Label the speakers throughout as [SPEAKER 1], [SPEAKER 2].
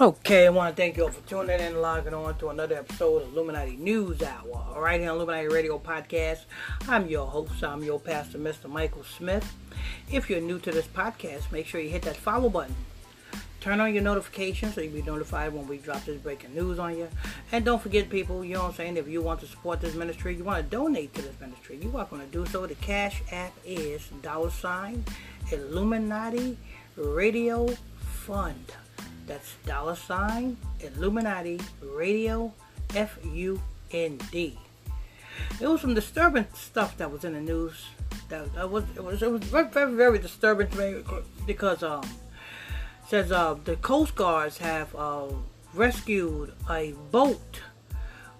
[SPEAKER 1] Okay, I want to thank you all for tuning in and logging on to another episode of Illuminati News Hour. All right, here on Illuminati Radio Podcast, I'm your host, I'm your pastor, Mr. Michael Smith. If you're new to this podcast, make sure you hit that follow button. Turn on your notifications so you'll be notified when we drop this breaking news on you. And don't forget, people, you know what I'm saying, if you want to support this ministry, you want to donate to this ministry, you're welcome to do so. The Cash App is dollar sign Illuminati Radio Fund. That's dollar sign Illuminati Radio F U N D. It was some disturbing stuff that was in the news. That, that was it was it was very very, very disturbing to me because um says uh the Coast Guards have uh, rescued a boat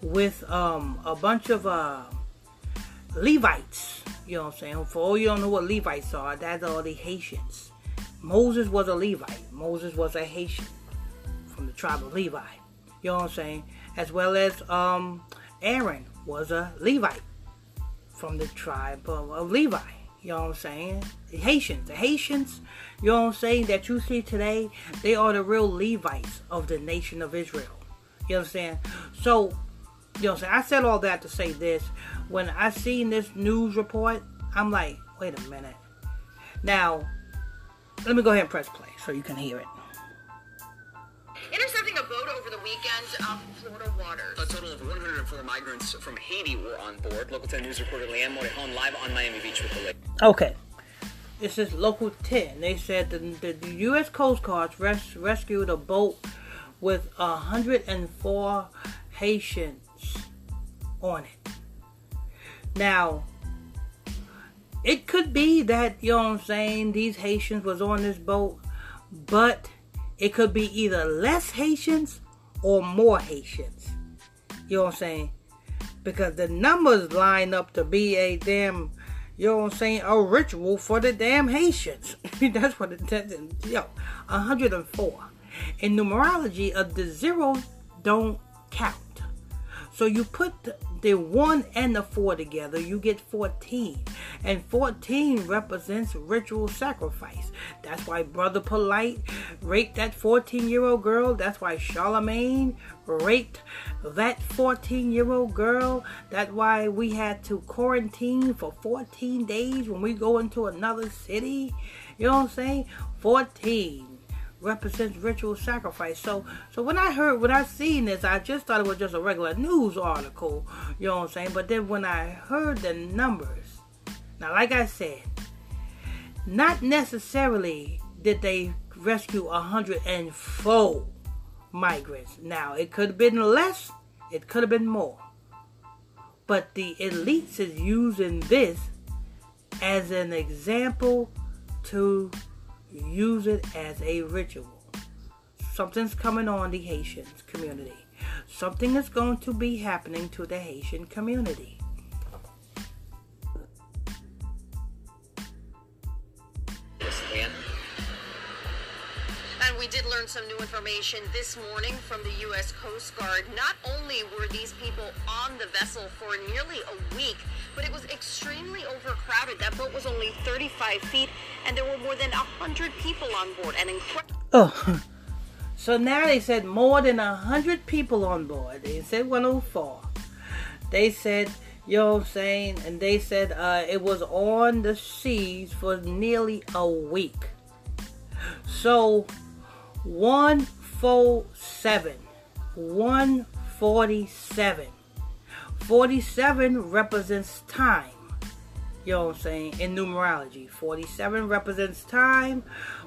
[SPEAKER 1] with um a bunch of uh Levites. You know what I'm saying? For all you don't know what Levites are, that's all the Haitians. Moses was a Levite. Moses was a Haitian from the tribe of Levi. You know what I'm saying? As well as um, Aaron was a Levite from the tribe of, of Levi. You know what I'm saying? The Haitians. The Haitians, you know what I'm saying, that you see today, they are the real Levites of the nation of Israel. You understand? So, you know what I'm saying? I said all that to say this. When I seen this news report, I'm like, wait a minute. Now, let me go ahead and press play so you can hear it.
[SPEAKER 2] Intercepting a boat over the weekend off Florida waters.
[SPEAKER 3] A total of 104 migrants from Haiti were on board. Local 10 News reporter Liane Morejon live on Miami Beach with the latest.
[SPEAKER 1] Okay. This is Local 10. They said the, the, the U.S. Coast Guard res- rescued a boat with 104 Haitians on it. Now, it could be that, you know what I'm saying, these Haitians was on this boat, but it could be either less Haitians or more Haitians. You know what I'm saying? Because the numbers line up to be a damn, you know what I'm saying, a ritual for the damn Haitians. That's what it says. Yo, 104. In numerology, of the zero don't count. So you put the 1 and the 4 together, you get 14. And 14 represents ritual sacrifice. That's why Brother Polite raped that 14 year old girl. That's why Charlemagne raped that 14 year old girl. That's why we had to quarantine for 14 days when we go into another city. You know what I'm saying? 14 represents ritual sacrifice. So so when I heard when I seen this, I just thought it was just a regular news article, you know what I'm saying? But then when I heard the numbers, now like I said, not necessarily did they rescue 104 migrants. Now it could have been less, it could have been more. But the elites is using this as an example to use it as a ritual. Something's coming on the Haitian community. Something is going to be happening to the Haitian community.
[SPEAKER 2] We did learn some new information this morning from the U.S. Coast Guard. Not only were these people on the vessel for nearly a week, but it was extremely overcrowded. That boat was only 35 feet, and there were more than 100 people on board. And incredible.
[SPEAKER 1] Oh, so now they said more than a hundred people on board. They said 104. They said, you know what I'm saying, and they said uh, it was on the seas for nearly a week. So 147, 147. 47 represents time. You know what I'm saying? In numerology, 47 represents time,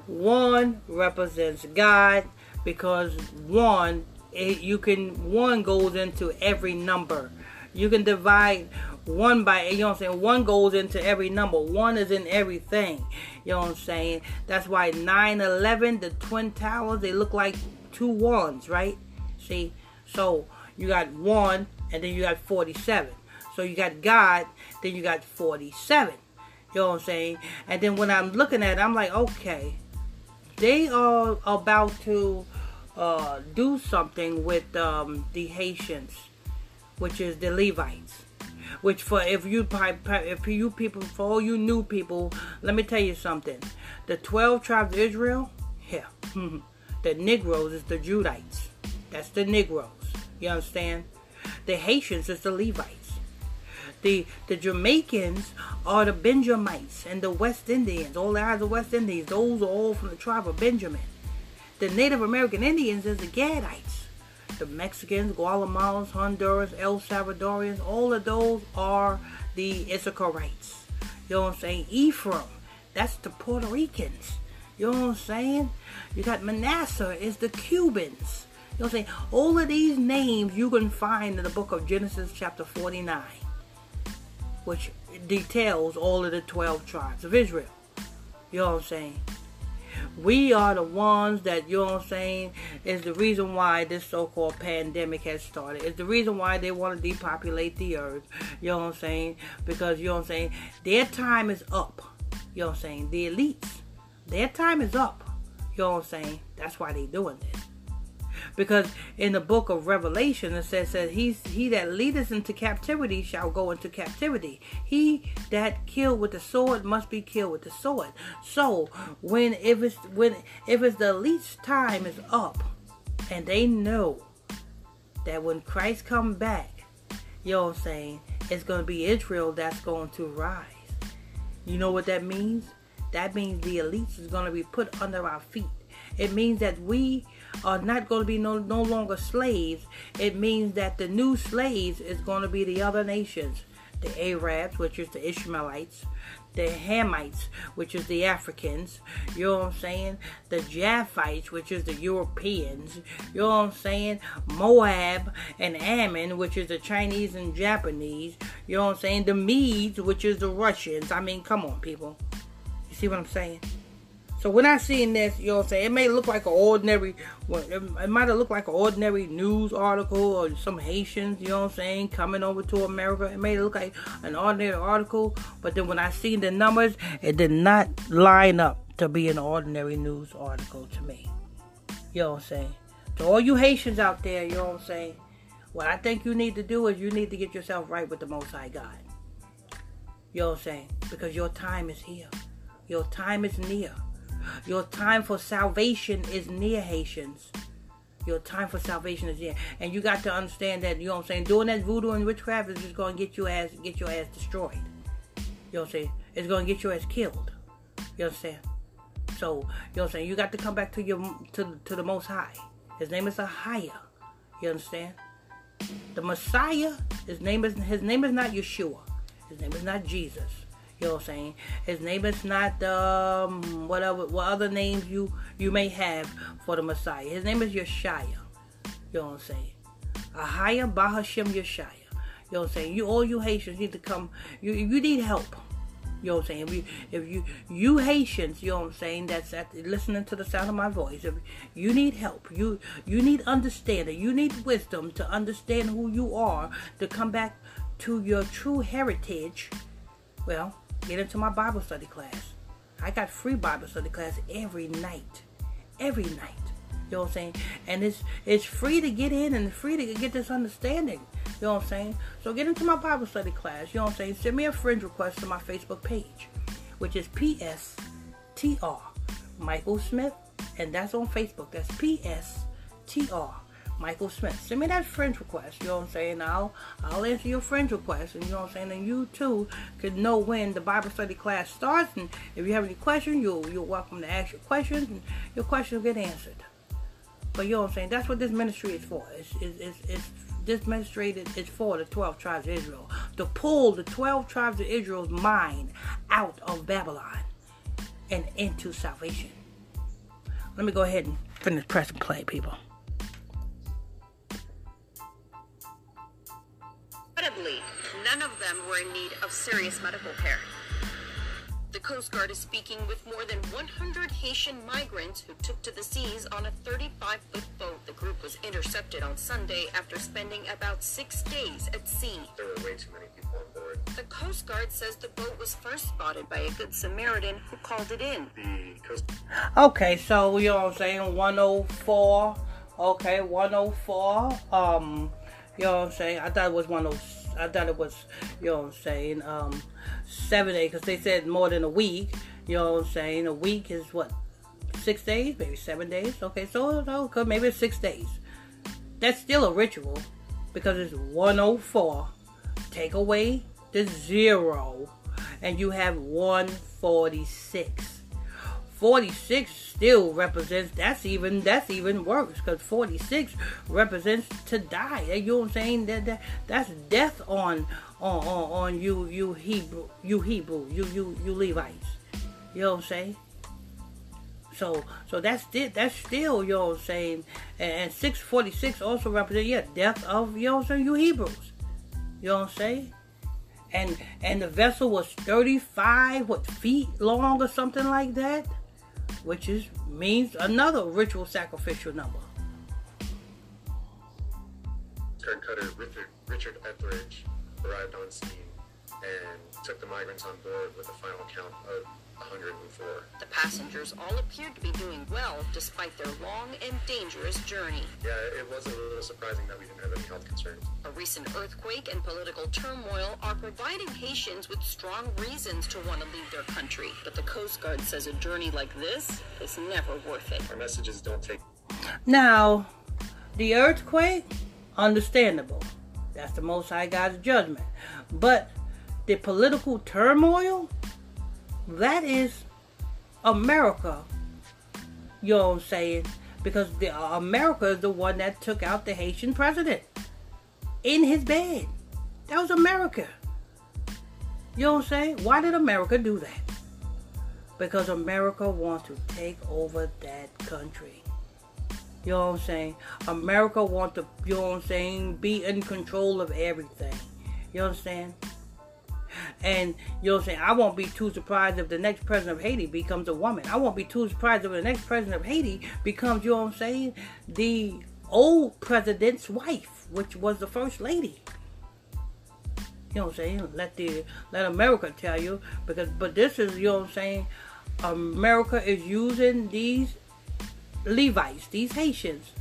[SPEAKER 1] 1 represents God, because 1, it, you can, 1 goes into every number. You can divide 1 by, you know what I'm saying? 1 goes into every number. 1 is in everything. You know what I'm saying? That's why 9 11, the Twin Towers, they look like two ones, right? See? So you got 1 and then you got 47. So you got God, then you got 47. You know what I'm saying? And then when I'm looking at it, I'm like, okay, they are about to uh, do something with um, the Haitians, which is the Levites. Which for if you if you people for all you new people, let me tell you something. The twelve tribes of Israel, yeah, The Negroes is the Judites. That's the Negroes. You understand? The Haitians is the Levites. The the Jamaicans are the Benjamites and the West Indians. All the eyes of West Indians. Those are all from the tribe of Benjamin. The Native American Indians is the Gadites. The Mexicans, Guatemalans, Honduras, El Salvadorians, all of those are the Issacharites. You know what I'm saying? Ephraim, that's the Puerto Ricans. You know what I'm saying? You got Manasseh is the Cubans. You know what I'm saying? All of these names you can find in the book of Genesis chapter 49, which details all of the 12 tribes of Israel. You know what I'm saying? We are the ones that, you know what I'm saying, is the reason why this so-called pandemic has started. It's the reason why they want to depopulate the earth. You know what I'm saying? Because, you know what I'm saying, their time is up. You know what I'm saying? The elites, their time is up. You know what I'm saying? That's why they're doing this. Because in the book of Revelation it says that he's he that leadeth into captivity shall go into captivity. He that killed with the sword must be killed with the sword. So when if it's when if it's the least time is up and they know that when Christ come back, you know what I'm saying, it's gonna be Israel that's going to rise. You know what that means? That means the elites is gonna be put under our feet. It means that we are not going to be no, no longer slaves. It means that the new slaves is going to be the other nations. The Arabs, which is the Ishmaelites, the Hamites, which is the Africans, you know what I'm saying? The Japhites, which is the Europeans, you know what I'm saying? Moab and Ammon, which is the Chinese and Japanese, you know what I'm saying? The Medes, which is the Russians. I mean, come on, people. You see what I'm saying? So when I seen this, you know what I'm saying, it may look like an ordinary, it might have looked like an ordinary news article or some Haitians, you know what I'm saying, coming over to America. It may look like an ordinary article, but then when I seen the numbers, it did not line up to be an ordinary news article to me. You know what I'm saying? To all you Haitians out there, you know what I'm saying, what I think you need to do is you need to get yourself right with the Most High God. You know what I'm saying? Because your time is here. Your time is near. Your time for salvation is near, Haitians. Your time for salvation is near. And you got to understand that, you know what I'm saying, doing that voodoo and witchcraft is just gonna get your ass get your ass destroyed. You know what I'm saying? It's gonna get your ass killed. You understand? So, you know what I'm saying, you got to come back to your to to the most high. His name is Ahia. You understand? The Messiah, his name is his name is not Yeshua. His name is not Jesus. You know what I'm saying? His name is not um whatever what other names you you may have for the Messiah. His name is Yeshaya. You know what I'm saying? Ahaya Bahashim Yeshaya. You know what I'm saying? You all you Haitians need to come. You you need help. You know what I'm saying? If you, if you you Haitians, you know what I'm saying, that's at, listening to the sound of my voice. If you need help, you you need understanding, you need wisdom to understand who you are, to come back to your true heritage. Well, get into my Bible study class. I got free Bible study class every night. Every night. You know what I'm saying? And it's it's free to get in and free to get this understanding. You know what I'm saying? So get into my Bible study class. You know what I'm saying? Send me a friend request to my Facebook page, which is PSTR Michael Smith, and that's on Facebook. That's PSTR Michael Smith. Send me that friend request. You know what I'm saying? I'll I'll answer your friend request, and you know what I'm saying. And you too can know when the Bible study class starts. And if you have any questions, you're you're welcome to ask your questions, and your questions will get answered. But you know what I'm saying? That's what this ministry is for. It's it's it's, it's this ministry is for the 12 tribes of Israel to pull the 12 tribes of Israel's mind out of Babylon and into salvation. Let me go ahead and finish pressing play, people.
[SPEAKER 2] Incredibly, none of them were in need of serious medical care. The Coast Guard is speaking with more than 100 Haitian migrants who took to the seas on a 35 foot boat. The group was intercepted on Sunday after spending about six days at sea.
[SPEAKER 4] There were way too many people on board.
[SPEAKER 2] The Coast Guard says the boat was first spotted by a Good Samaritan who called it in.
[SPEAKER 4] The Coast
[SPEAKER 1] Okay, so you know what I'm saying? 104. Okay, 104. Um, you know what I'm saying? I thought it was 106. I thought it was, you know what I'm saying, um, seven days because they said more than a week. You know what I'm saying? A week is what six days, maybe seven days. Okay, so, so maybe six days. That's still a ritual because it's 104. Take away the zero, and you have 146. 46 still represents that's even that's even worse because 46 represents to die. You know what i'm saying? That, that that's death on on on, on you you hebrew you hebrew you you you levites. You know what i'm saying? So so that's it that's still you know what i'm saying? And, and 646 also represents yeah death of you know what i'm saying you hebrews. You know what i'm saying? And and the vessel was 35 what feet long or something like that which is means another ritual sacrificial number.
[SPEAKER 4] Card cutter Richard, Richard Etheridge arrived on scene and took the migrants on board with a final count of 104.
[SPEAKER 2] The passengers all appeared to be doing well despite their long and dangerous journey.
[SPEAKER 4] Yeah, it was a little surprising that we didn't have any health concerns.
[SPEAKER 2] A recent earthquake and political turmoil are providing Haitians with strong reasons to want to leave their country. But the Coast Guard says a journey like this is never worth it.
[SPEAKER 4] Our messages don't take.
[SPEAKER 1] Now, the earthquake, understandable. That's the Most High God's judgment. But the political turmoil, that is America. You know what I'm saying? Because the, uh, America is the one that took out the Haitian president in his bed. That was America. You know what I'm saying? Why did America do that? Because America wants to take over that country. You know what I'm saying? America wants to, you know what I'm saying, be in control of everything. You understand? Know saying? I won't be too surprised if the next president of Haiti becomes a woman. I won't be too surprised if the next president of Haiti becomes, you know what I'm saying, the old president's wife, which was the first lady. You know what I'm saying? Let the let America tell you because but this is you know what I'm saying. America is using these Levites, these Haitians,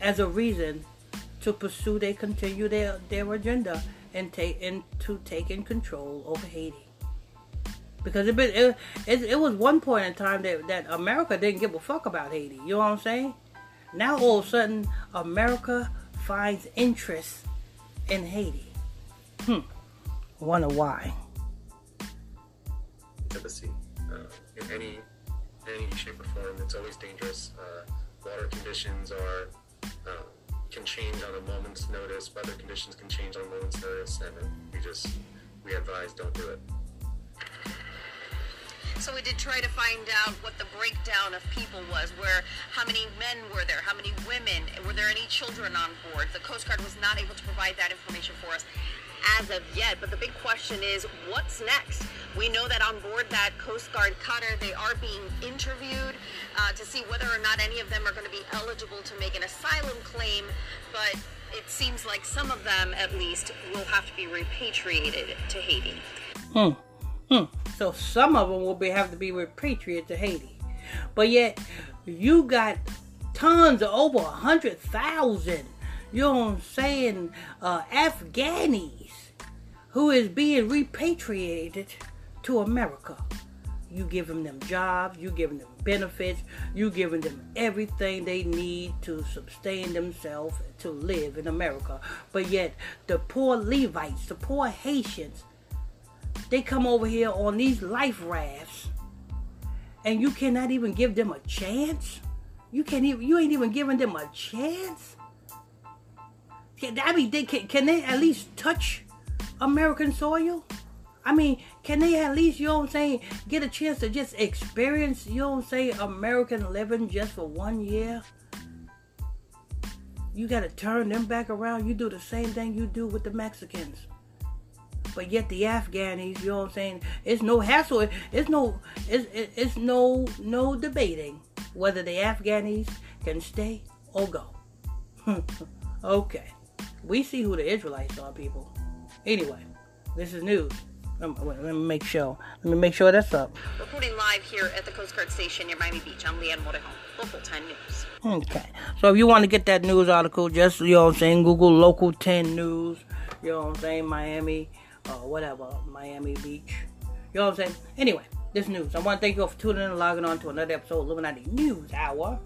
[SPEAKER 1] as a reason to pursue they continue their their agenda and take into taking control over Haiti. Because it, it, it, it was one point in time that, that America didn't give a fuck about Haiti. You know what I'm saying? Now all of a sudden, America finds interest in Haiti. Hmm. Wonder why.
[SPEAKER 4] Embassy. Uh, in any any shape or form, it's always dangerous. Uh, water conditions are uh, can change on a moment's notice. Weather conditions can change on a moment's notice, and we just we advise don't do it.
[SPEAKER 2] So we did try to find out what the breakdown of people was, where how many men were there, how many women, were there any children on board? The Coast Guard was not able to provide that information for us as of yet. But the big question is, what's next? We know that on board that Coast Guard cutter, they are being interviewed uh, to see whether or not any of them are going to be eligible to make an asylum claim. But it seems like some of them, at least, will have to be repatriated to Haiti.
[SPEAKER 1] Hmm. Hmm. So some of them will be have to be repatriated to Haiti, but yet you got tons of over a hundred thousand. You know what I'm saying? Uh, Afghanis who is being repatriated to America. You giving them jobs, you giving them benefits, you giving them everything they need to sustain themselves to live in America. But yet the poor Levites, the poor Haitians, they come over here on these life rafts and you cannot even give them a chance? You can't even you ain't even giving them a chance? I mean, they, can, can they at least touch American soil? I mean, can they at least, you know what I'm saying, get a chance to just experience, you know what I'm saying, American living just for one year? You got to turn them back around. You do the same thing you do with the Mexicans. But yet the Afghanis, you know what I'm saying? It's no hassle. It's no. It's it's no no debating whether the Afghanis can stay or go. okay, we see who the Israelites are, people. Anyway, this is news. Um, let me make sure. Let me make sure that's up.
[SPEAKER 2] Reporting live here at the Coast Guard station near Miami Beach, I'm Liane Morejon, Local 10 News.
[SPEAKER 1] Okay. So if you want to get that news article, just, you know what I'm saying, Google Local 10 News, you know what I'm saying, Miami, uh, whatever, Miami Beach. You know what I'm saying? Anyway, this news. I want to thank you all for tuning in and logging on to another episode of Illuminati News Hour,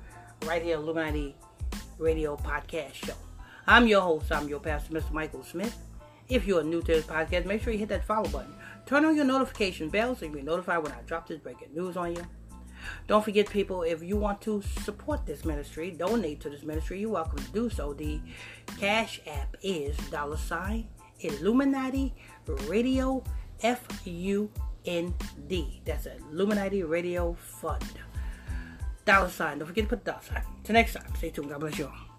[SPEAKER 1] right here, Illuminati Radio Podcast Show. I'm your host, I'm your pastor, Mr. Michael Smith. If you are new to this podcast, make sure you hit that follow button. Turn on your notification bell so you can be notified when I drop this breaking news on you. Don't forget, people, if you want to support this ministry, donate to this ministry, you're welcome to do so. The Cash App is dollar sign Illuminati Radio F U N D. That's Illuminati Radio Fund. Dollar sign. Don't forget to put the dollar sign. Till next time, stay tuned. God bless you all.